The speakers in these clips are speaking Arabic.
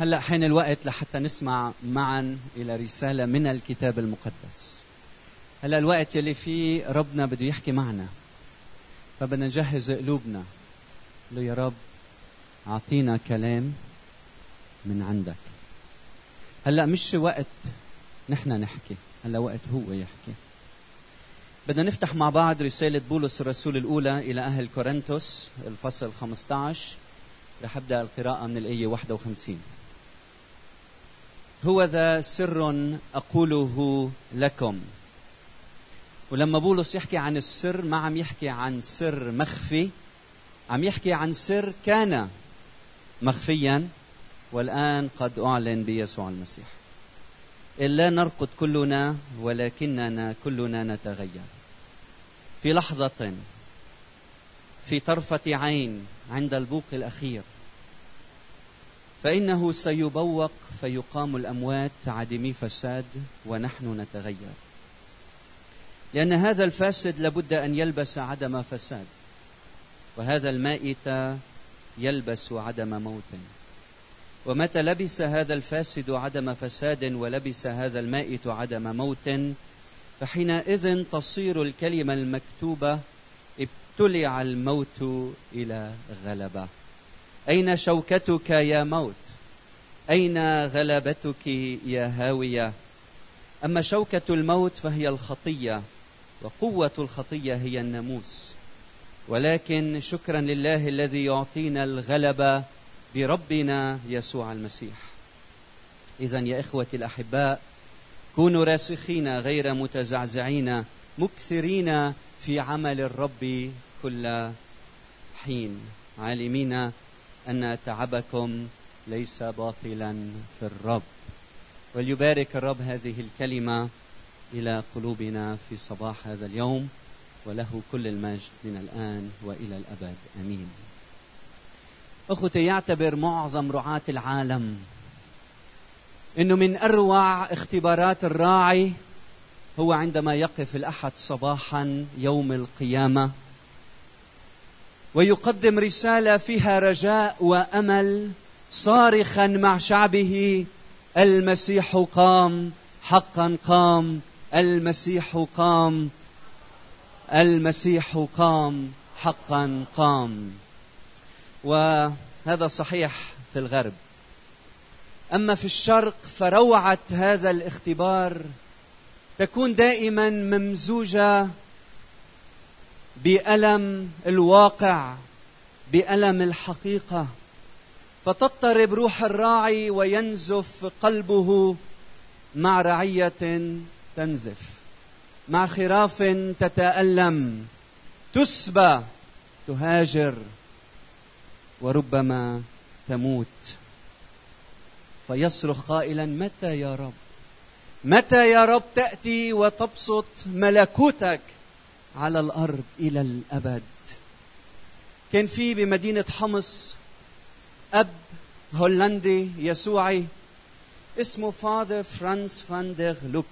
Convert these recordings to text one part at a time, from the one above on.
هلا حين الوقت لحتى نسمع معا إلى رسالة من الكتاب المقدس. هلا الوقت يلي فيه ربنا بده يحكي معنا فبدنا نجهز قلوبنا له يا رب أعطينا كلام من عندك. هلا مش وقت نحن نحكي هلا وقت هو يحكي. بدنا نفتح مع بعض رسالة بولس الرسول الأولى إلى أهل كورنثوس الفصل 15 رح أبدأ القراءة من الآية 51 هو ذا سر أقوله لكم. ولما بولس يحكي عن السر ما عم يحكي عن سر مخفي عم يحكي عن سر كان مخفيا والآن قد أعلن بيسوع المسيح. إلا نرقد كلنا ولكننا كلنا نتغير. في لحظة في طرفة عين عند البوق الأخير فإنه سيبوق فيقام الأموات عدمي فساد ونحن نتغير. لأن هذا الفاسد لابد أن يلبس عدم فساد وهذا المائت يلبس عدم موت. ومتى لبس هذا الفاسد عدم فساد ولبس هذا المائت عدم موت فحينئذ تصير الكلمة المكتوبة ابتلع الموت إلى غلبة. أين شوكتك يا موت؟ أين غلبتك يا هاوية؟ أما شوكة الموت فهي الخطية وقوة الخطية هي الناموس. ولكن شكرا لله الذي يعطينا الغلبة بربنا يسوع المسيح. إذا يا إخوتي الأحباء كونوا راسخين غير متزعزعين مكثرين في عمل الرب كل حين. عالمين أن تعبكم ليس باطلا في الرب. وليبارك الرب هذه الكلمة إلى قلوبنا في صباح هذا اليوم وله كل المجد من الآن وإلى الأبد. آمين. أخوتي يعتبر معظم رعاة العالم إنه من أروع اختبارات الراعي هو عندما يقف الأحد صباحا يوم القيامة ويقدم رسالة فيها رجاء وأمل صارخا مع شعبه المسيح قام حقا قام المسيح قام المسيح قام حقا قام. وهذا صحيح في الغرب. أما في الشرق فروعة هذا الاختبار تكون دائما ممزوجة بألم الواقع بألم الحقيقة. فتضطرب روح الراعي وينزف قلبه مع رعية تنزف مع خراف تتألم. تسبى تهاجر وربما تموت. فيصرخ قائلا متى يا رب؟ متى يا رب تأتي وتبسط ملكوتك؟ على الأرض إلى الأبد. كان في بمدينة حمص أب هولندي يسوعي اسمه Father فرانس فان ديغ لوكت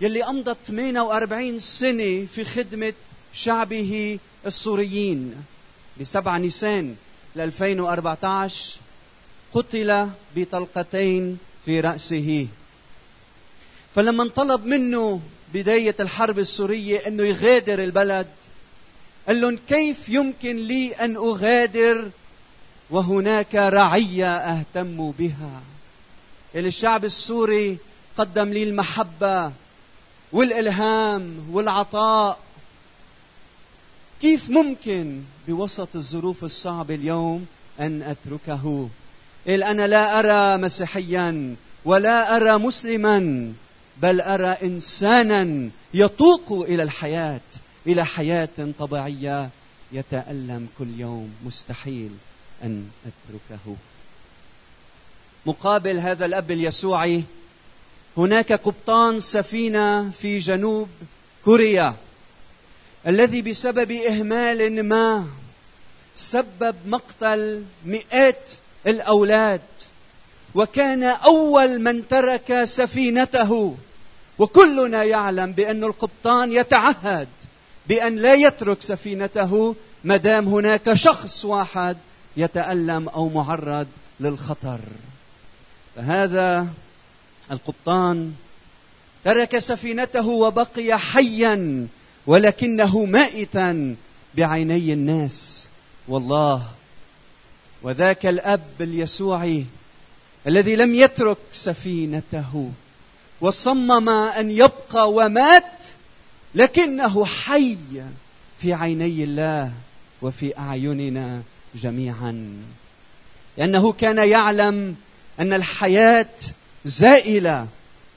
يلي امضى 48 سنة في خدمة شعبه السوريين. بسبع نيسان ل 2014 قتل بطلقتين في رأسه. فلما انطلب منه بداية الحرب السورية أنه يغادر البلد. قال لهم كيف يمكن لي أن أغادر وهناك رعية أهتم بها؟ الشعب السوري قدم لي المحبة والإلهام والعطاء. كيف ممكن بوسط الظروف الصعبة اليوم أن أتركه؟ إل أنا لا أرى مسيحيا ولا أرى مسلما. بل أرى إنسانا يطوق إلى الحياة إلى حياة طبيعية يتألم كل يوم. مستحيل أن أتركه. مقابل هذا الأب اليسوعي هناك قبطان سفينة في جنوب كوريا الذي بسبب إهمال ما سبب مقتل مئات الأولاد وكان أول من ترك سفينته. وكلنا يعلم بأن القبطان يتعهد بأن لا يترك سفينته ما دام هناك شخص واحد يتألم أو معرض للخطر. فهذا القبطان ترك سفينته وبقي حيا ولكنه مائتا بعيني الناس. والله وذاك الأب اليسوعي الذي لم يترك سفينته وصمم أن يبقى ومات لكنه حي في عيني الله وفي أعيننا جميعا. لأنه كان يعلم أن الحياة زائلة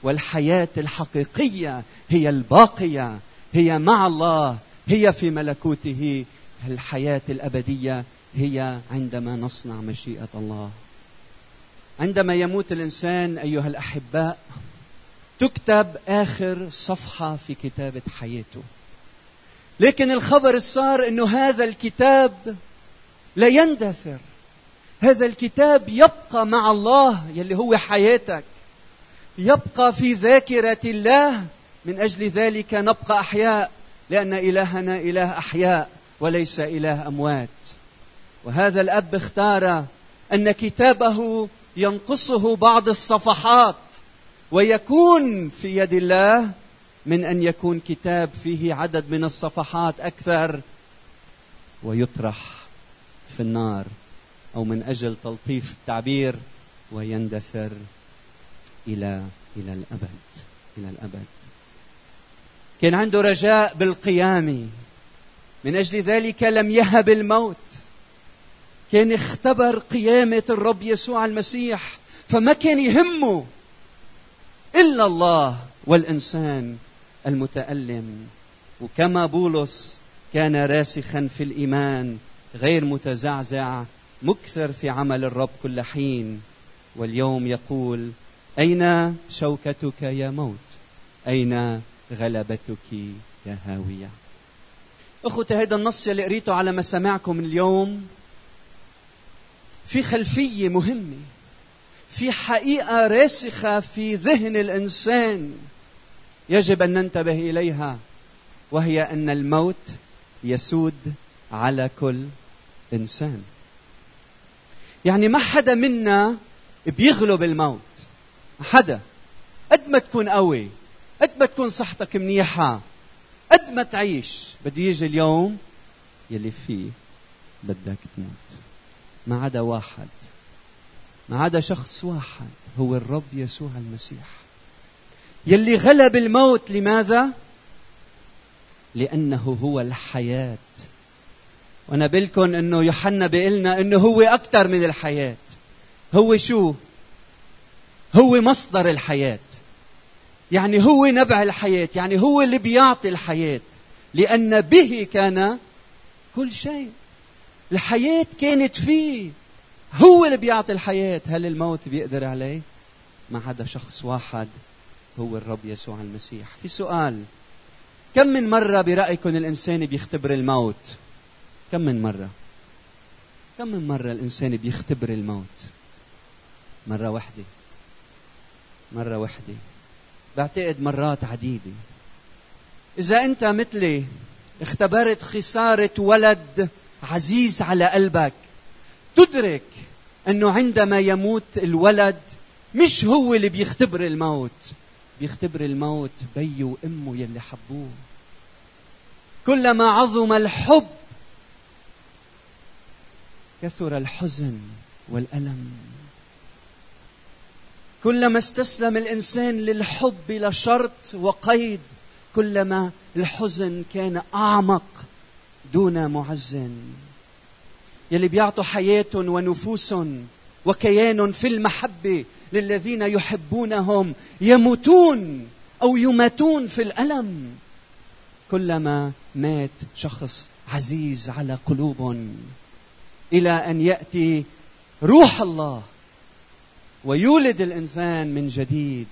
والحياة الحقيقية هي الباقية هي مع الله هي في ملكوته. الحياة الأبدية هي عندما نصنع مشيئة الله. عندما يموت الإنسان أيها الأحباء تكتب آخر صفحة في كتابة حياته. لكن الخبر صار إنه هذا الكتاب لا يندثر. هذا الكتاب يبقى مع الله يلي هو حياتك. يبقى في ذاكرة الله. من أجل ذلك نبقى أحياء. لأن إلهنا إله أحياء وليس إله أموات. وهذا الأب اختار أن كتابه ينقصه بعض الصفحات. ويكون في يد الله من أن يكون كتاب فيه عدد من الصفحات أكثر ويطرح في النار أو من أجل تلطيف التعبير ويندثر إلى إلى الأبد إلى الأبد. كان عنده رجاء بالقيام. من أجل ذلك لم يهب الموت. كان اختبر قيامة الرب يسوع المسيح فما كان يهمه. إلا الله والإنسان المتألم. وكما بولس كان راسخا في الإيمان غير متزعزع مكثر في عمل الرب كل حين. واليوم يقول أين شوكتك يا موت؟ أين غلبتك يا هاوية؟ إخوتي هذا النص اللي قريته على مسامعكم اليوم في خلفية مهمة. في حقيقة راسخة في ذهن الإنسان يجب أن ننتبه إليها وهي أن الموت يسود على كل إنسان. يعني ما حدا منا بيغلب الموت. حدا. قد ما تكون قوي قد ما تكون صحتك منيحة قد ما تعيش. بده يجي اليوم يلي فيه بدك تموت. ما عدا واحد. ما عدا شخص واحد هو الرب يسوع المسيح. يلي غلب الموت لماذا؟ لأنه هو الحياة. وأنا بلكم إنه يوحنا بيقلنا إنه هو أكثر من الحياة. هو شو؟ هو مصدر الحياة. يعني هو نبع الحياة يعني هو اللي بيعطي الحياة. لأن به كان كل شيء. الحياة كانت فيه. هو اللي بيعطي الحياة. هل الموت بيقدر عليه؟ ما عدا شخص واحد هو الرب يسوع المسيح. في سؤال كم من مرة برأيكم الإنسان بيختبر الموت؟ كم من مرة؟ كم من مرة الإنسان بيختبر الموت؟ مرة واحدة مرة واحدة بعتقد مرات عديدة. إذا أنت مثلي اختبرت خسارة ولد عزيز على قلبك تدرك أنه عندما يموت الولد مش هو اللي بيختبر الموت. بيختبر الموت بي وأمه يلي حبوه. كلما عظم الحب كثر الحزن والألم. كلما استسلم الإنسان للحب بلا شرط وقيد كلما الحزن كان أعمق دون معزن. يلي بيعطوا حياة ونفوس وكيان في المحبة للذين يحبونهم يموتون أو يماتون في الألم. كلما مات شخص عزيز على قلوب إلى أن يأتي روح الله ويولد الإنسان من جديد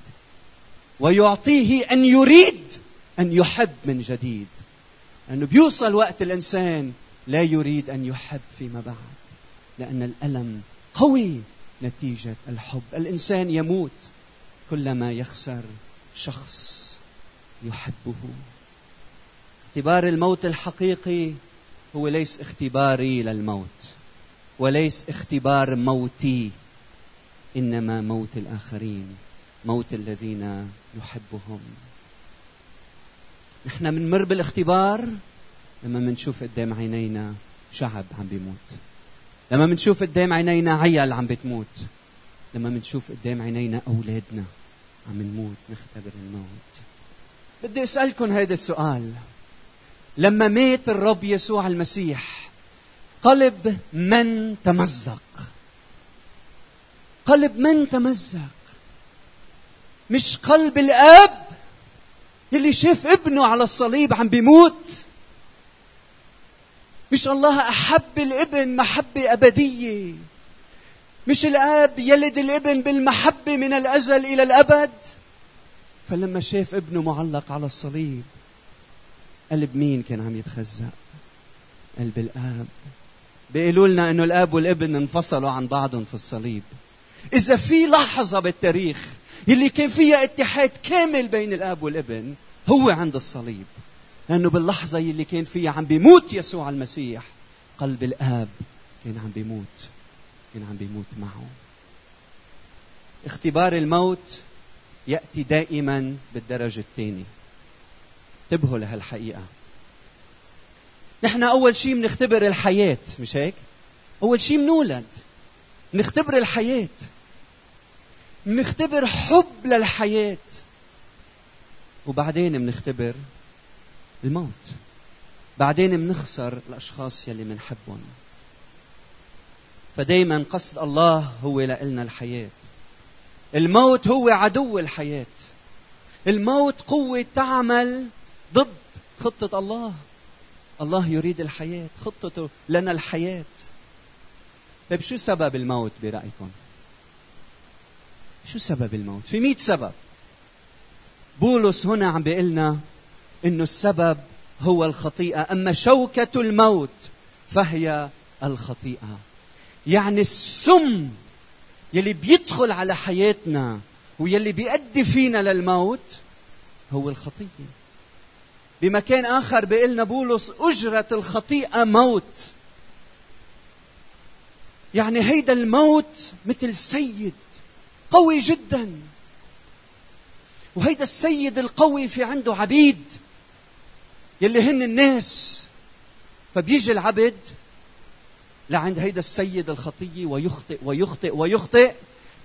ويعطيه أن يريد أن يحب من جديد. انه بيوصل وقت الإنسان لا يريد أن يحب فيما بعد لأن الألم قوي نتيجة الحب. الإنسان يموت كلما يخسر شخص يحبه. اختبار الموت الحقيقي هو ليس اختباري للموت وليس اختبار موتي إنما موت الآخرين موت الذين يحبهم. نحن بنمر بالاختبار لما بنشوف قدام عينينا شعب عم بيموت. لما بنشوف قدام عينينا عيال عم بتموت. لما بنشوف قدام عينينا أولادنا عم نموت نختبر الموت. بدي اسالكم هذا السؤال. لما مات الرب يسوع المسيح قلب من تمزق؟ قلب من تمزق؟ مش قلب الأب اللي شاف ابنه على الصليب عم بيموت؟ مش الله أحب الإبن محبه ابديه مش الآب يلد الإبن بالمحبه من الأزل إلى الأبد. فلما شاف ابنه معلق على الصليب قلب مين كان عم يتخزق؟ قلب الآب. بيقولوا لنا إنه الآب والابن انفصلوا عن بعضهم في الصليب. إذا في لحظة بالتاريخ يلي كان فيها اتحاد كامل بين الآب والابن هو عند الصليب. لأنه باللحظة يلي كان فيها عم بيموت يسوع المسيح قلب الآب كان عم بيموت كان عم بيموت معه. اختبار الموت يأتي دائما بالدرجة الثانية. انتبهوا لهالحقيقة. نحن أول شيء بنختبر الحياة مش هيك؟ أول شيء بنولد نختبر الحياة. بنختبر حب للحياة. وبعدين بنختبر الموت. بعدين بنخسر الأشخاص يلي بنحبهم فدايما قصد الله هو لنا الحياة. الموت هو عدو الحياة. الموت قوة تعمل ضد خطة الله. الله يريد الحياة خطته لنا الحياة. طيب شو سبب الموت برأيكم؟ شو سبب الموت؟ في مئة سبب. بولس هنا عم بيقلنا إنه السبب هو الخطيئة. أما شوكة الموت فهي الخطيئة. يعني السم يلي بيدخل على حياتنا ويلي بيؤدي فينا للموت هو الخطيه بمكان آخر بيقلنا بولس أجرة الخطيئة موت. يعني هيدا الموت مثل سيد قوي جدا. وهيدا السيد القوي في عنده عبيد. يلي هن الناس. فبيجي العبد لعند هيدا السيد الخطية ويخطئ ويخطئ ويخطئ.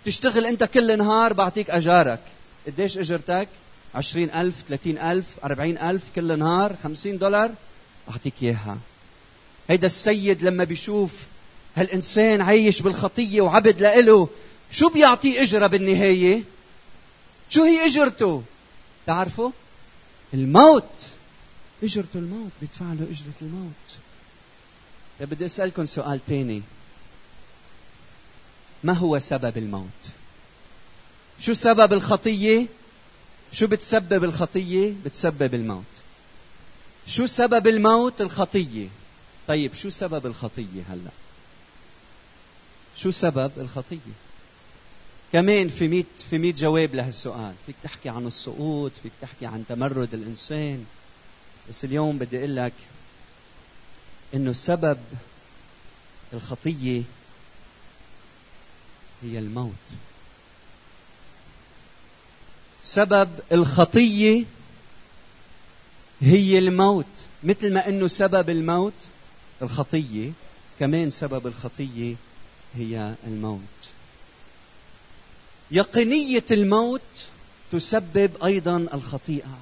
تشتغل أنت كل نهار بعطيك أجارك. قديش أجرتك؟ عشرين ألف ثلاثين ألف أربعين ألف كل نهار خمسين دولار. أعطيك إياها. هيدا السيد لما بيشوف هالإنسان عايش بالخطية وعبد لإله شو بيعطيه إجرة بالنهاية؟ شو هي إجرته؟ تعرفوا؟ الموت. اجرته الموت بيدفع له أجرة الموت. طيب بدي أسألكم سؤال ثاني ما هو سبب الموت؟ شو سبب الخطية؟ شو بتسبب الخطية؟ بتسبب الموت. شو سبب الموت؟ الخطية. طيب شو سبب الخطية هلا؟ شو سبب الخطية؟ كمان في ميت في ميت جواب لهالسؤال. فيك تحكي عن السقوط فيك تحكي عن تمرد الإنسان. بس اليوم بدي أقول لك إنه سبب الخطية هي الموت. سبب الخطية هي الموت. مثل ما إنه سبب الموت الخطية كمان سبب الخطية هي الموت. يقينية الموت تسبب أيضا الخطيئة.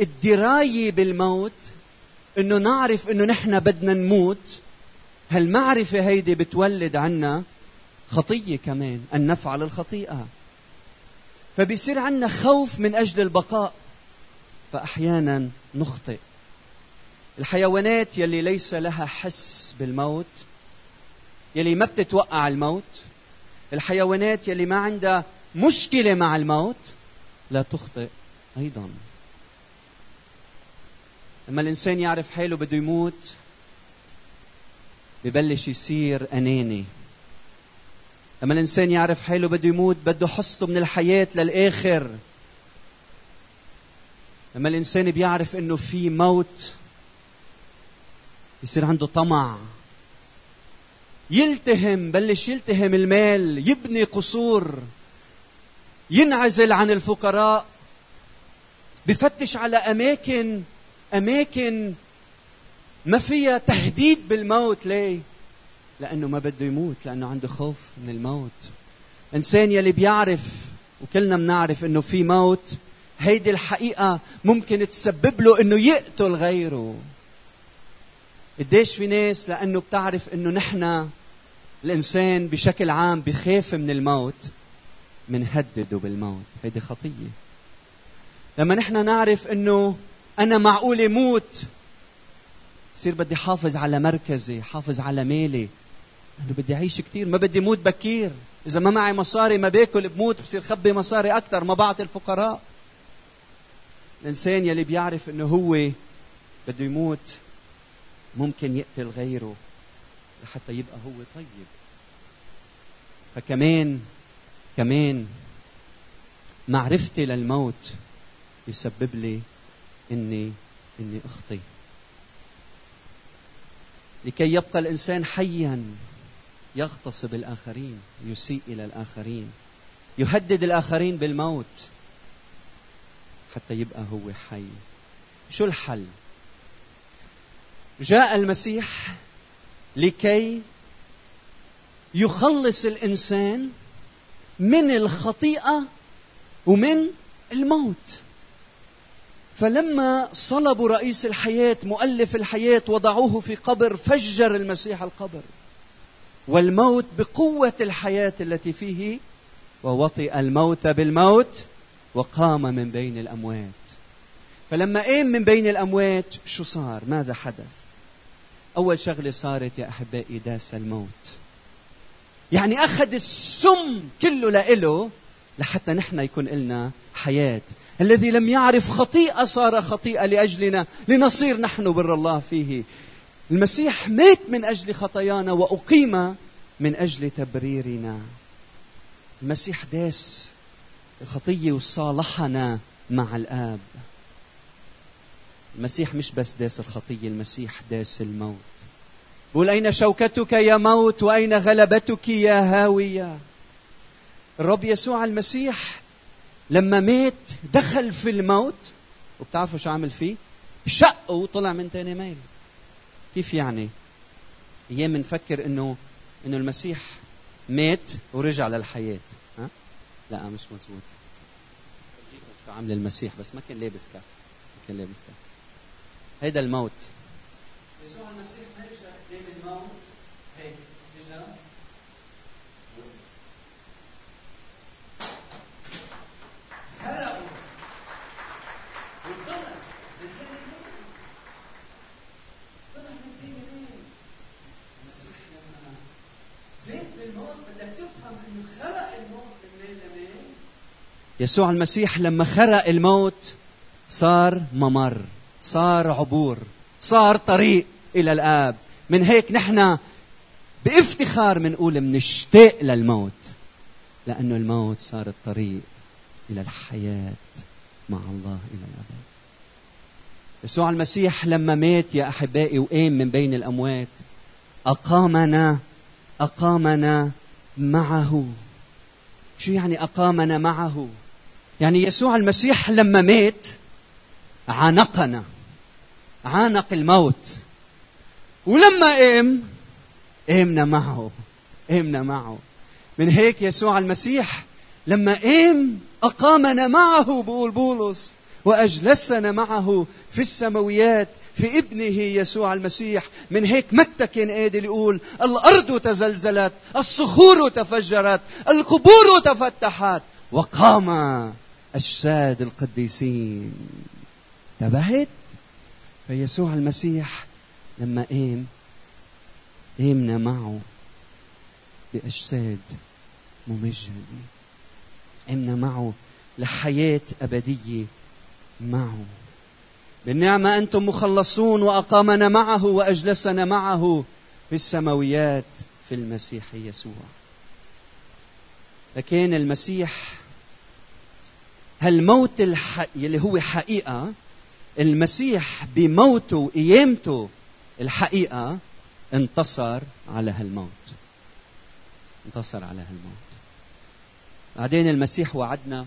الدراية بالموت إنه نعرف إنه نحن بدنا نموت. هالمعرفة هيدي بتولد عنا خطية كمان أن نفعل الخطيئة. فبيصير عنا خوف من أجل البقاء فأحيانا نخطئ. الحيوانات يلي ليس لها حس بالموت يلي ما بتتوقع الموت. الحيوانات يلي ما عندها مشكلة مع الموت لا تخطئ أيضا. لما الإنسان يعرف حاله بده يموت ببلش يصير أناني. لما الإنسان يعرف حاله بده يموت بده حصته من الحياة للآخر. لما الإنسان بيعرف إنه في موت يصير عنده طمع. يلتهم بلش يلتهم المال يبني قصور ينعزل عن الفقراء بفتش على أماكن أماكن ما فيها تهديد بالموت ليه؟ لأنه ما بده يموت لأنه عنده خوف من الموت. إنسان يلي بيعرف وكلنا بنعرف إنه في موت هيدي الحقيقة ممكن تسبب له إنه يقتل غيره. قديش في ناس لأنه بتعرف إنه نحن الإنسان بشكل عام بخاف من الموت منهدده بالموت. هيدي خطية. لما نحن نعرف إنه أنا معقول موت بصير بدي حافظ على مركزي حافظ على مالي. انه بدي أعيش كثير ما بدي موت بكير. إذا ما معي مصاري ما باكل بموت بصير خبي مصاري أكثر. ما بعطي الفقراء. الإنسان يلي بيعرف إنه هو بده يموت ممكن يقتل غيره لحتى يبقى هو طيب. فكمان كمان معرفتي للموت يسبب لي إني إني أخطي. لكي يبقى الإنسان حيا يغتصب الآخرين يسيء إلى الآخرين يهدد الآخرين بالموت حتى يبقى هو حي. شو الحل؟ جاء المسيح لكي يخلص الإنسان من الخطيئة ومن الموت. فلما صلبوا رئيس الحياة مؤلف الحياة وضعوه في قبر فجر المسيح القبر. والموت بقوة الحياة التي فيه ووطئ الموت بالموت وقام من بين الأموات. فلما قام من بين الأموات شو صار؟ ماذا حدث؟ أول شغلة صارت يا أحبائي داس الموت. يعني أخذ السم كله لإله لحتى نحن يكون لنا حياة. الذي لم يعرف خطيئة صار خطيئة لأجلنا لنصير نحن بر الله فيه. المسيح مات من أجل خطايانا وأقيم من أجل تبريرنا. المسيح داس الخطية وصالحنا مع الآب. المسيح مش بس داس الخطية المسيح داس الموت. بقول أين شوكتك يا موت؟ وأين غلبتك يا هاوية؟ الرب يسوع المسيح لما مات دخل في الموت وبتعرفوا شو عمل فيه؟ شق وطلع من تاني ميل. كيف يعني؟ أيام بنفكر إنه إنه المسيح مات ورجع للحياة. ها؟ لا مش مزبوط شو عمل المسيح؟ بس ما كان لابس كف ما كان لابس كف هيدا الموت. يسوع المسيح الموت هيك اجا خرقوا وطلع من تاني ليل طلع من تاني ليل المسيح لما فات بالموت بدك تفهم انه خرق الموت من ليل لميل يسوع المسيح لما خرق الموت صار ممر صار عبور صار طريق إلى الآب. من هيك نحن بافتخار بنقول منشتاق للموت لأنه الموت صار الطريق إلى الحياة مع الله إلى الأبد. يسوع المسيح لما مات يا أحبائي وقام من بين الأموات أقامنا أقامنا معه. شو يعني أقامنا معه؟ يعني يسوع المسيح لما مات عانقنا عانق الموت. ولما قام قامنا معه قامنا معه. من هيك يسوع المسيح لما قام أقامنا معه بقول بولس وأجلسنا معه في السماويات في ابنه يسوع المسيح. من هيك متى كان قادر يقول الأرض تزلزلت الصخور تفجرت القبور تفتحت وقام أجساد القديسين. انتبهت فيسوع المسيح لما قام قامنا معه بأجساد ممجدة قمنا معه لحياة أبدية معه. بالنعمة أنتم مخلصون وأقامنا معه وأجلسنا معه في السماويات في المسيح يسوع. لكن المسيح هالموت الح... اللي هو حقيقة المسيح بموته وقيامته الحقيقة انتصر على هالموت. انتصر على هالموت. بعدين المسيح وعدنا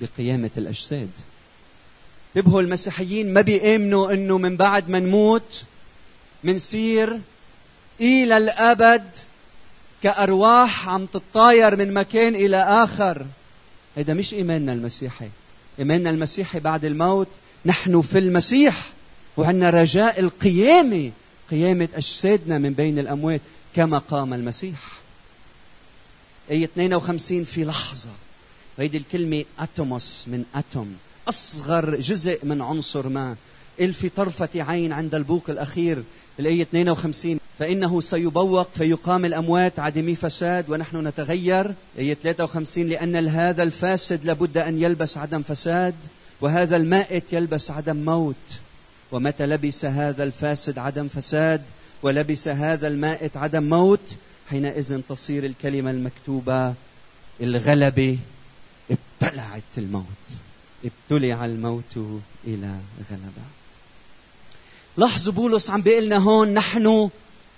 بقيامة الأجساد. انتبهوا المسيحيين ما بيؤمنوا إنه من بعد ما نموت منصير إلى الأبد كأرواح عم تتطاير من مكان إلى آخر. هذا مش إيماننا المسيحي. إيماننا المسيحي بعد الموت نحن في المسيح وعندنا رجاء القيامه قيامه أجسادنا من بين الأموات كما قام المسيح. آية 52 في لحظة. وهيدي الكلمة أتوموس من أتوم أصغر جزء من عنصر ما. إل في طرفة عين عند البوق الأخير. الآية 52 فإنه سيبوق فيقام الأموات عدمي فساد ونحن نتغير. آية 53 لأن هذا الفاسد لابد أن يلبس عدم فساد وهذا المائت يلبس عدم موت. ومتى لبس هذا الفاسد عدم فساد؟ ولبس هذا المائت عدم موت؟ حينئذ تصير الكلمة المكتوبة الغلبة ابتلعت الموت ابتلع الموت إلى غلبة. لاحظوا بولس عم بيقول لنا هون نحن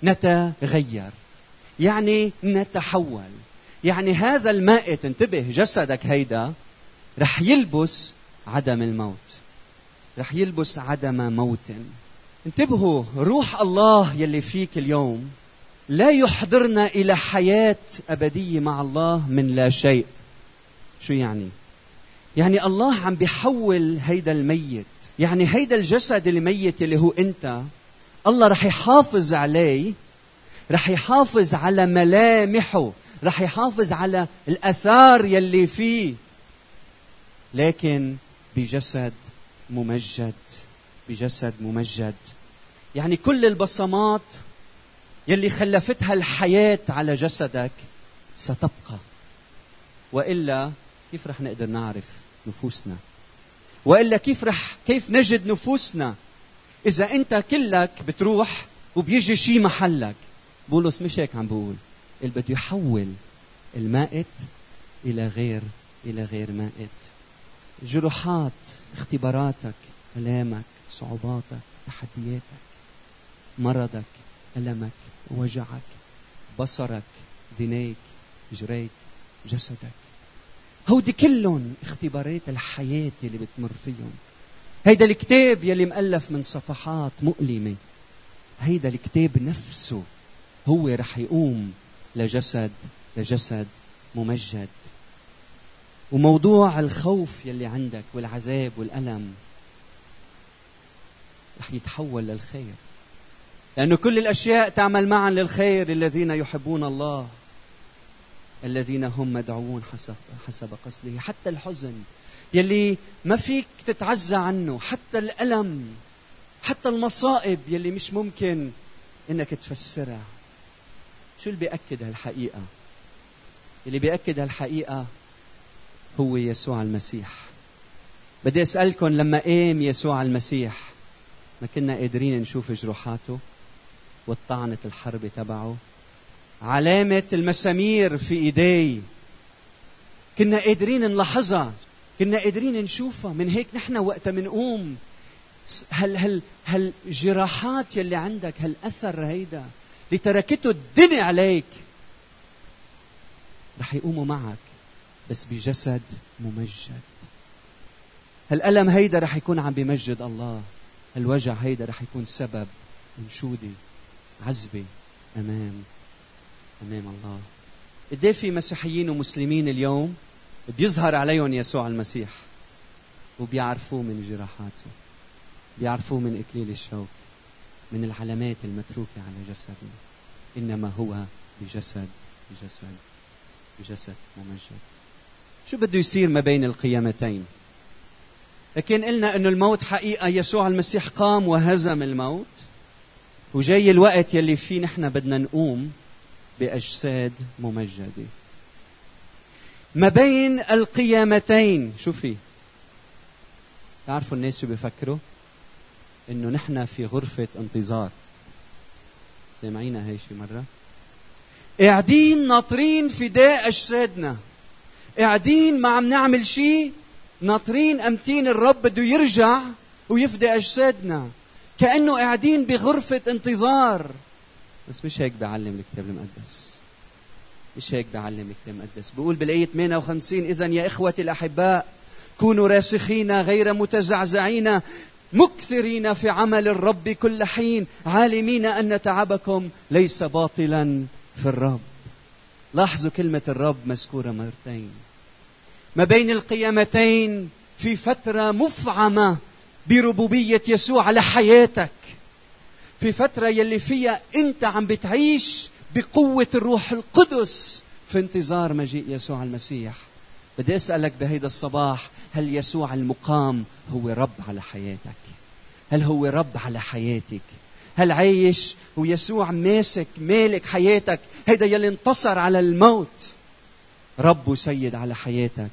نتغير. يعني نتحول. يعني هذا المائت انتبه جسدك هيدا رح يلبس عدم الموت. رح يلبس عدم موت. انتبهوا روح الله يلي فيك اليوم لا يحضرنا إلى حياة أبدية مع الله من لا شيء. شو يعني؟ يعني الله عم بيحول هيدا الميت. يعني هيدا الجسد الميت اللي هو انت الله رح يحافظ عليه رح يحافظ على ملامحه رح يحافظ على الآثار يلي فيه. لكن بجسد ممجد بجسد ممجد. يعني كل البصمات يلي خلفتها الحياة على جسدك ستبقى. وإلا كيف رح نقدر نعرف نفوسنا؟ وإلا كيف رح كيف نجد نفوسنا؟ إذا أنت كلك بتروح وبيجي شيء محلك. بولس مش هيك عم بقول. اللي بده يحول المائت إلى غير إلى غير مائت. جروحات اختباراتك ألامك صعوباتك تحدياتك مرضك ألمك وجعك بصرك دينيك جريك جسدك. هودي كلهم اختبارات الحياة اللي بتمر فيهم. هيدا الكتاب يلي مؤلف من صفحات مؤلمة. هيدا الكتاب نفسه هو رح يقوم لجسد لجسد ممجد. وموضوع الخوف يلي عندك والعذاب والألم رح يتحول للخير. لأن كل الأشياء تعمل معا للخير الذين يحبون الله. الذين هم مدعوون حسب حسب قصده. حتى الحزن يلي ما فيك تتعزى عنه. حتى الألم حتى المصائب يلي مش ممكن إنك تفسرها. شو اللي بيأكد هالحقيقة؟ اللي بيأكد هالحقيقة هو يسوع المسيح. بدي أسألكم لما قام يسوع المسيح ما كنا قادرين نشوف جروحاته والطعنة الحرب تبعه. علامة المسامير في ايديه كنا قادرين نلاحظها كنا قادرين نشوفها. من هيك نحن وقت منقوم هل هل هالجراحات يلي عندك هالاثر هيدا اللي تركته الدنيا عليك؟ رح يقوموا معك بس بجسد ممجد. هالألم هيدا رح يكون عم بمجد الله. هالوجع هيدا رح يكون سبب انشودي عزبة أمام أمام الله. قد إيه في مسيحيين ومسلمين اليوم بيظهر عليهم يسوع المسيح وبيعرفوه من جراحاته بيعرفوه من إكليل الشوك من العلامات المتروكة على جسده. إنما هو بجسد بجسد بجسد ممجد. شو بده يصير ما بين القيامتين؟ لكن قلنا إنه الموت حقيقة يسوع المسيح قام وهزم الموت وجاي الوقت يلي فيه نحن بدنا نقوم بأجساد ممجدة. ما بين القيامتين شو في؟ تعرفوا الناس شو بيفكروا إنه نحن في غرفة انتظار. سامعينا هي شي مرة؟ قاعدين ناطرين فداء أجسادنا. قاعدين ما عم نعمل شيء ناطرين أمتين الرب بده يرجع ويفدي أجسادنا. كأنه قاعدين بغرفة انتظار. بس مش هيك بيعلم الكتاب المقدس. مش هيك بعلم الكتاب المقدس. بقول بالآية 58 إذا يا إخوتي الأحباء كونوا راسخين غير متزعزعين مكثرين في عمل الرب كل حين عالمين أن تعبكم ليس باطلا في الرب. لاحظوا كلمة الرب مذكورة مرتين. ما بين القيامتين في فترة مفعمة بربوبية يسوع على حياتك. في فترة يلي فيها أنت عم بتعيش بقوة الروح القدس في انتظار مجيء يسوع المسيح. بدي أسألك بهيدا الصباح هل يسوع المقام هو رب على حياتك؟ هل هو رب على حياتك؟ هل عايش ويسوع ماسك مالك حياتك؟ هيدا يلي انتصر على الموت. رب وسيد على حياتك.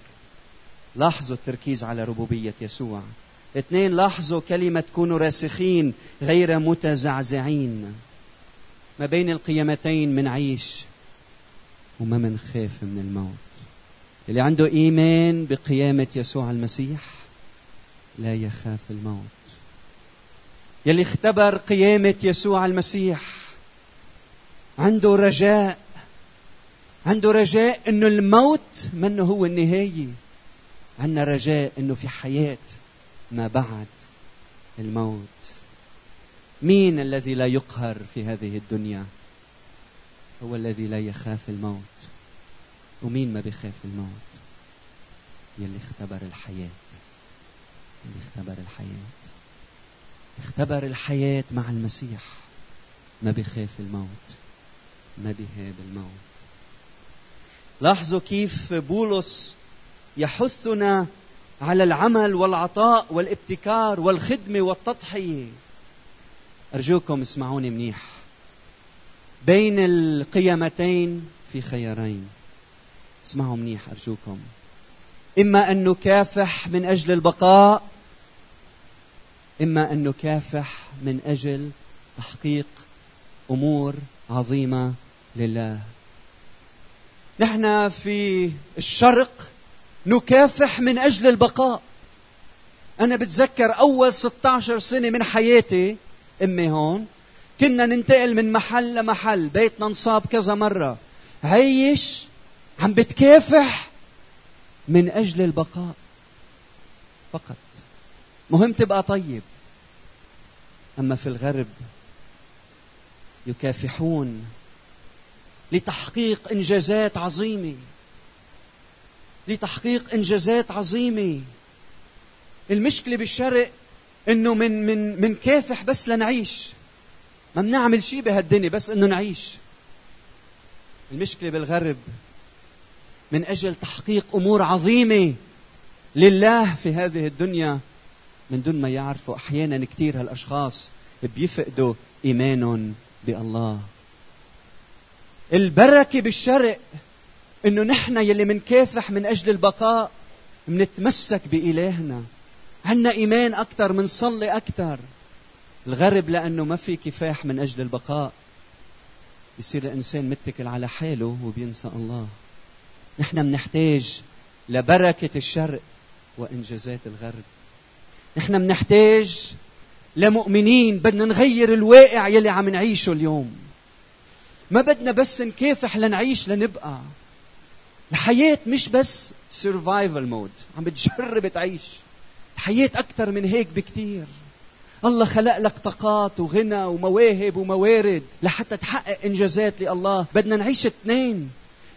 لاحظوا التركيز على ربوبية يسوع. اثنين لاحظوا كلمة كونوا راسخين غير متزعزعين. ما بين القيامتين منعيش وما منخاف من الموت. اللي عنده إيمان بقيامة يسوع المسيح لا يخاف الموت. يلي اختبر قيامة يسوع المسيح عنده رجاء عنده رجاء إنه الموت منه هو النهاية عندنا رجاء إنه في حياة. ما بعد الموت. مين الذي لا يقهر في هذه الدنيا؟ هو الذي لا يخاف الموت. ومين ما بيخاف الموت؟ يلي اختبر الحياة. يلي اختبر الحياة. اختبر الحياة مع المسيح. ما بيخاف الموت. ما بيهاب الموت. لاحظوا كيف بولس يحثنا على العمل والعطاء والابتكار والخدمة والتضحية. أرجوكم اسمعوني منيح. بين القيامتين في خيارين. اسمعوا منيح أرجوكم. إما أن نكافح من أجل البقاء إما أن نكافح من أجل تحقيق أمور عظيمة لله. نحن في الشرق نكافح من أجل البقاء. أنا بتذكر أول 16 سنة من حياتي أمي هون كنا ننتقل من محل لمحل بيتنا انصاب كذا مرة. عيش عم بتكافح من أجل البقاء. فقط. مهم تبقى طيب. أما في الغرب يكافحون لتحقيق إنجازات عظيمة. لتحقيق إنجازات عظيمة. المشكلة بالشرق إنه من من من كافح بس لنعيش. ما بنعمل شيء بهالدنيا بس إنه نعيش. المشكلة بالغرب من أجل تحقيق أمور عظيمة لله في هذه الدنيا من دون ما يعرفوا. أحيانا كثير هالأشخاص بيفقدوا إيمانهم بالله. البركة بالشرق إنه نحن يلي منكافح من أجل البقاء منتمسك بإلهنا. عنا إيمان أكثر منصلي أكثر الغرب لأنه ما في كفاح من أجل البقاء. بصير الإنسان متكل على حاله وبينسى الله. نحن منحتاج لبركة الشرق وإنجازات الغرب. نحن منحتاج لمؤمنين بدنا نغير الواقع يلي عم نعيشه اليوم. ما بدنا بس نكافح لنعيش لنبقى. الحياة مش بس survival mode عم بتجرب تعيش الحياة أكثر من هيك بكتير. الله خلق لك طاقات وغنى ومواهب وموارد لحتى تحقق إنجازات لله. بدنا نعيش اثنين.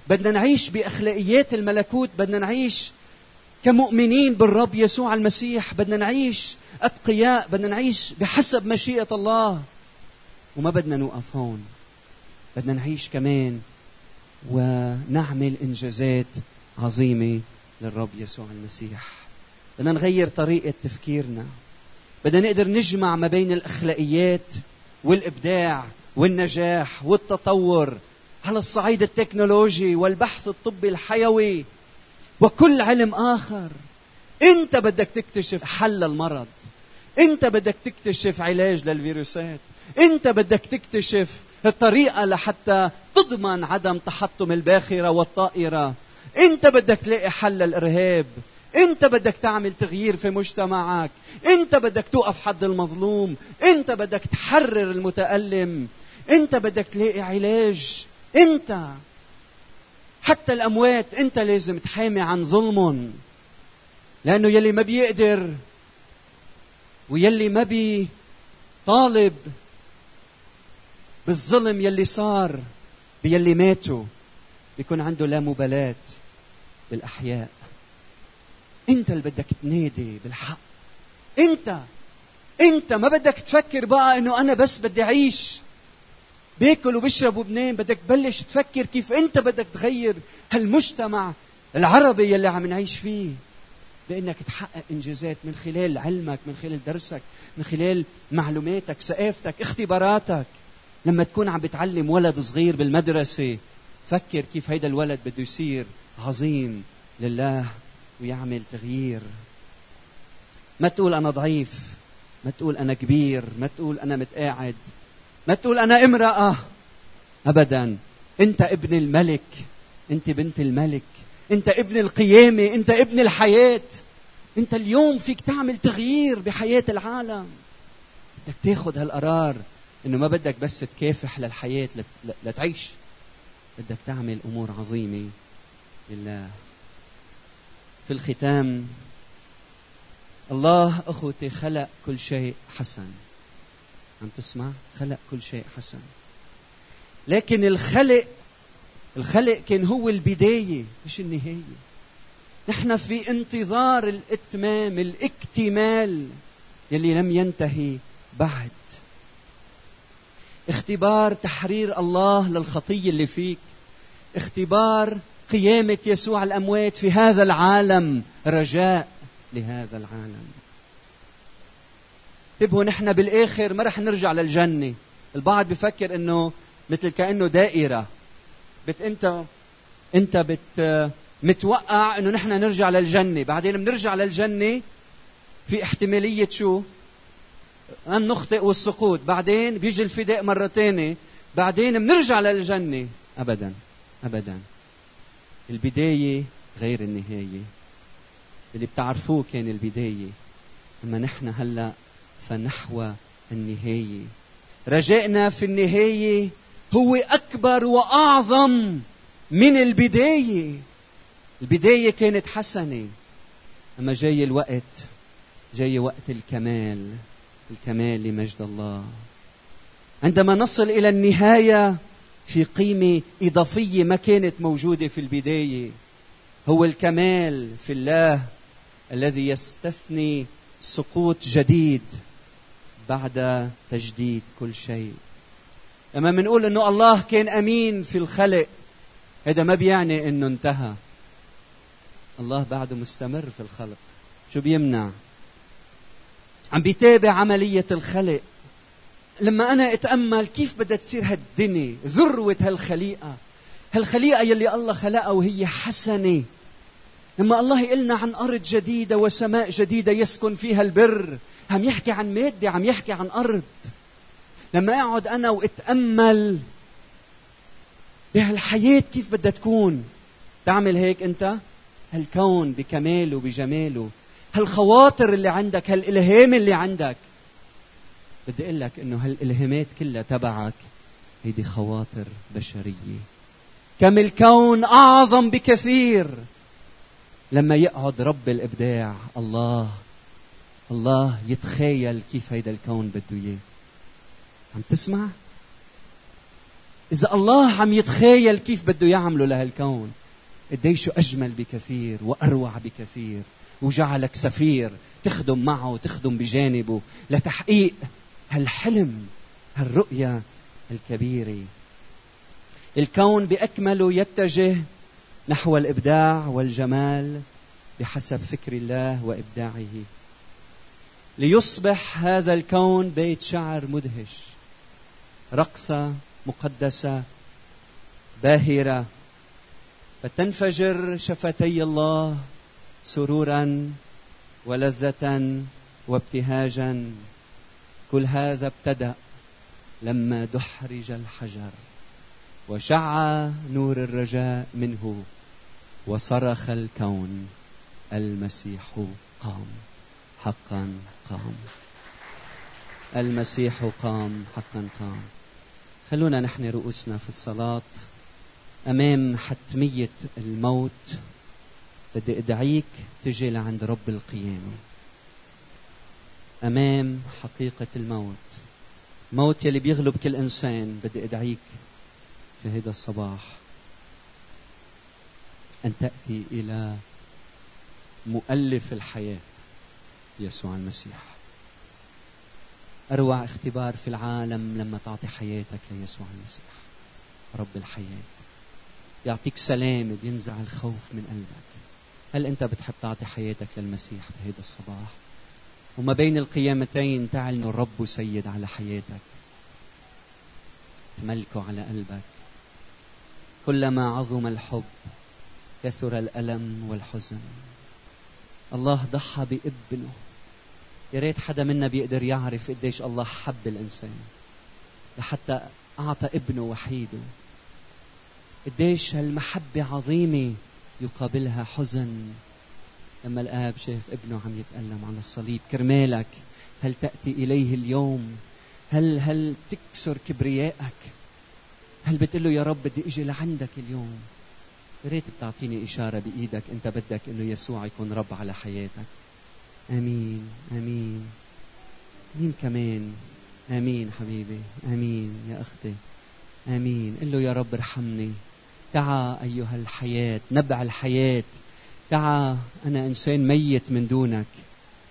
بدنا نعيش بأخلاقيات الملكوت. بدنا نعيش كمؤمنين بالرب يسوع المسيح. بدنا نعيش أتقياء. بدنا نعيش بحسب مشيئة الله. وما بدنا نوقف هون. بدنا نعيش كمان ونعمل إنجازات عظيمة للرب يسوع المسيح. بدنا نغير طريقة تفكيرنا. بدنا نقدر نجمع ما بين الأخلاقيات والإبداع والنجاح والتطور على الصعيد التكنولوجي والبحث الطبي الحيوي وكل علم آخر. انت بدك تكتشف حل المرض. انت بدك تكتشف علاج للفيروسات. انت بدك تكتشف الطريقة لحتى تضمن عدم تحطم الباخرة والطائرة. انت بدك تلاقي حل للإرهاب. انت بدك تعمل تغيير في مجتمعك. انت بدك توقف حد المظلوم. انت بدك تحرر المتألم. انت بدك تلاقي علاج. انت. حتى الأموات أنت لازم تحامي عن ظلمهم لأنه يلي ما بيقدر ويلي ما بي طالب بالظلم يلي صار. بيلي ماتوا بيكون عنده لا مبالاة بالأحياء. أنت اللي بدك تنادي بالحق. أنت أنت ما بدك تفكر بقى إنه أنا بس بدي أعيش. باكل وبشرب وبنام بدك تبلش تفكر كيف أنت بدك تغير هالمجتمع العربي يلي عم نعيش فيه. بأنك تحقق إنجازات من خلال علمك من خلال درسك من خلال معلوماتك ثقافتك اختباراتك. لما تكون عم بتعلم ولد صغير بالمدرسة فكر كيف هيدا الولد بده يصير عظيم لله ويعمل تغيير. ما تقول أنا ضعيف ما تقول أنا كبير ما تقول أنا متقاعد ما تقول أنا امرأة. ابدا أنت ابن الملك أنت بنت الملك أنت ابن القيامة أنت ابن الحياة. أنت اليوم فيك تعمل تغيير بحياة العالم. بدك تاخذ هالقرار إنه ما بدك بس تكافح للحياة لتعيش. بدك تعمل أمور عظيمة. لله في الختام الله أخوتي خلق كل شيء حسن. عم تسمع؟ خلق كل شيء حسن. لكن الخلق الخلق كان هو البداية مش النهاية. نحن في انتظار الإتمام الاكتمال يلي لم ينتهي بعد. اختبار تحرير الله للخطيه اللي فيك. اختبار قيامة يسوع الأموات في هذا العالم رجاء لهذا العالم. انتبهوا نحن بالآخر ما رح نرجع للجنة. البعض بفكر إنه مثل كأنه دائرة. بت أنت أنت بت متوقع إنه نحن نرجع للجنة. بعدين بنرجع للجنة في احتمالية شو؟ أن نخطئ والسقوط بعدين بيجي الفداء مره ثانية بعدين بنرجع للجنة. ابدا. ابدا. البداية غير النهاية. اللي بتعرفوه كان البداية. أما نحن هلأ فنحو النهاية. رجائنا في النهاية هو أكبر وأعظم من البداية. البداية كانت حسنة. أما جاي الوقت جاي وقت الكمال. الكمال لمجد الله. عندما نصل إلى النهاية في قيمه اضافيه ما كانت موجودة في البداية هو الكمال في الله الذي يستثني سقوط جديد بعد تجديد كل شيء. لما بنقول إنه الله كان أمين في الخلق هذا ما بيعني إنه انتهى. الله بعده مستمر في الخلق. شو بيمنع؟ عم بيتابع عملية الخلق. لما أنا أتأمل كيف بدها تصير هالدنيا ذروة هالخليقة. هالخليقة يلي الله خلقها وهي حسنة. لما الله يقلنا عن أرض جديدة وسماء جديدة يسكن فيها البر عم يحكي عن مادة عم يحكي عن أرض. لما أقعد أنا وأتأمل بهالحياة كيف بدها تكون. تعمل هيك أنت؟ هالكون بكماله بجماله هالخواطر اللي عندك هالإلهام اللي عندك. بدي أقول لك إنه هالإلهامات كلها تبعك هيدي خواطر بشرية. كم الكون أعظم بكثير لما يقعد رب الإبداع الله الله يتخيل كيف هيدا الكون بده إياه. عم تسمع؟ إذا الله عم يتخيل كيف بده يعمله لهالكون قديش أجمل بكثير وأروع بكثير. وجعلك سفير تخدم معه وتخدم بجانبه. لتحقيق هالحلم هالرؤية الكبيرة. الكون بأكمله يتجه نحو الإبداع والجمال بحسب فكر الله وإبداعه. ليصبح هذا الكون بيت شعر مدهش رقصة مقدسة باهرة. فتنفجر شفتي الله سرورا ولذة وابتهاجا. كل هذا ابتدأ لما دحرج الحجر وشع نور الرجاء منه وصرخ الكون المسيح قام. حقا قام. المسيح قام. حقا قام. خلونا نحن رؤوسنا في الصلاة أمام حتمية الموت بدي أدعيك تجي لعند رب القيامة. أمام حقيقة الموت. موت يلي بيغلب كل إنسان بدي أدعيك في هذا الصباح. أن تأتي إلى مؤلف الحياة يسوع المسيح. أروع اختبار في العالم لما تعطي حياتك ليسوع المسيح. رب الحياة. يعطيك سلام بينزع الخوف من قلبك. هل أنت بتحب تعطي حياتك للمسيح بهذا الصباح؟ وما بين القيامتين تعلن الرب سيد على حياتك. تملكه على قلبك. كلما عظم الحب كثر الألم والحزن. الله ضحى بابنه. يا ريت حدا منا بيقدر يعرف قديش الله حب الإنسان. لحتى أعطى ابنه وحيده. قديش هالمحبه عظيمة. يقابلها حزن. لما الآب شاف ابنه عم يتألم على الصليب كرمالك هل تأتي إليه اليوم؟ هل هل تكسر كبريائك؟ هل بتقول له يا رب بدي إجي لعندك اليوم؟ يا ريت بتعطيني إشارة بإيدك أنت بدك إنه يسوع يكون رب على حياتك. آمين آمين. مين كمان؟ آمين حبيبي آمين يا أختي. آمين. قل له يا رب ارحمني. تعا أيها الحياة نبع الحياة. تعا أنا إنسان ميت من دونك.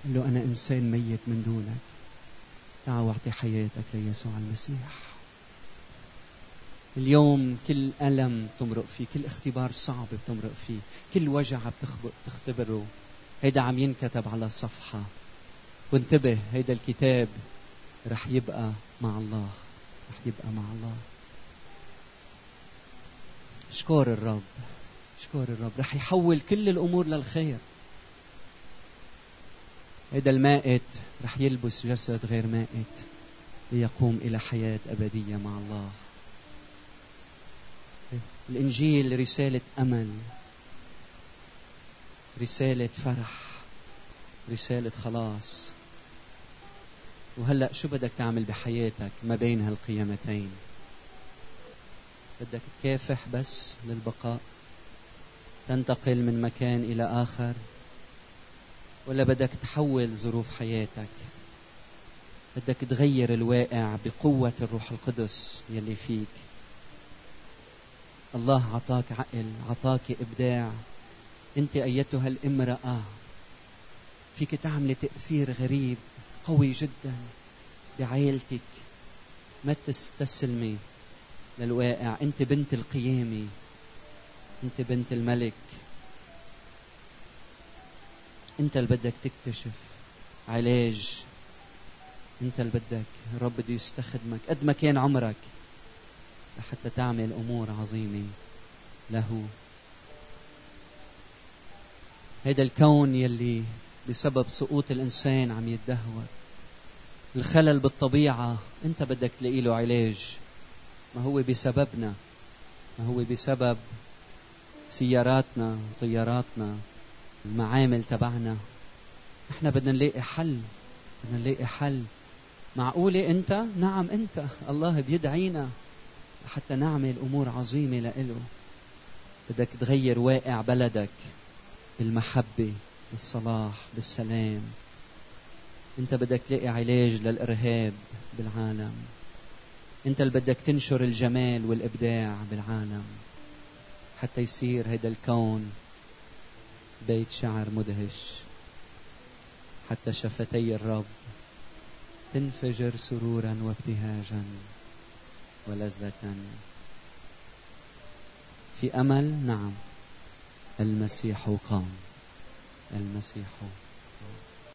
قل له أنا إنسان ميت من دونك. تعا واعطي حياتك ليسوع المسيح. اليوم كل ألم تمرق فيه كل اختبار صعب بتمرق فيه كل وجع بتختبره. هيدا عم ينكتب على صفحة. وانتبه هيدا الكتاب رح يبقى مع الله. رح يبقى مع الله. اشكر الرب. اشكر الرب. رح يحول كل الأمور للخير. هيدا المائت رح يلبس جسد غير مائت ليقوم إلى حياة أبدية مع الله. الإنجيل رسالة أمل. رسالة فرح. رسالة خلاص. وهلأ شو بدك تعمل بحياتك ما بين هالقيامتين؟ بدك تكافح بس للبقاء؟ تنتقل من مكان إلى آخر؟ ولا بدك تحول ظروف حياتك؟ بدك تغير الواقع بقوة الروح القدس يلي فيك. الله عطاك عقل عطاك إبداع. أنت أيتها الامرأة. فيك تعملي تأثير غريب قوي جدا بعائلتك ما تستسلمي. للواقع. أنت بنت القيامة أنت بنت الملك. أنت اللي بدك تكتشف علاج. أنت اللي بدك. الرب بده يستخدمك قد ما كان عمرك لحتى تعمل أمور عظيمة له. هذا الكون يلي بسبب سقوط الإنسان عم يتدهور. الخلل بالطبيعة. انت بدك تلاقي له علاج. ما هو بسببنا؟ ما هو بسبب سياراتنا طياراتنا المعامل تبعنا؟ إحنا بدنا نلاقي حل بدنا نلاقي حل. معقولة أنت؟ نعم أنت. الله بيدعينا حتى نعمل أمور عظيمة لإله. بدك تغير واقع بلدك بالمحبة بالصلاح بالسلام. أنت بدك تلاقي علاج للإرهاب بالعالم. انت اللي بدك تنشر الجمال والإبداع بالعالم حتى يصير هيدا الكون بيت شعر مدهش. حتى شفتي الرب تنفجر سرورا وابتهاجا ولذة. في أمل؟ نعم. المسيح قام. المسيح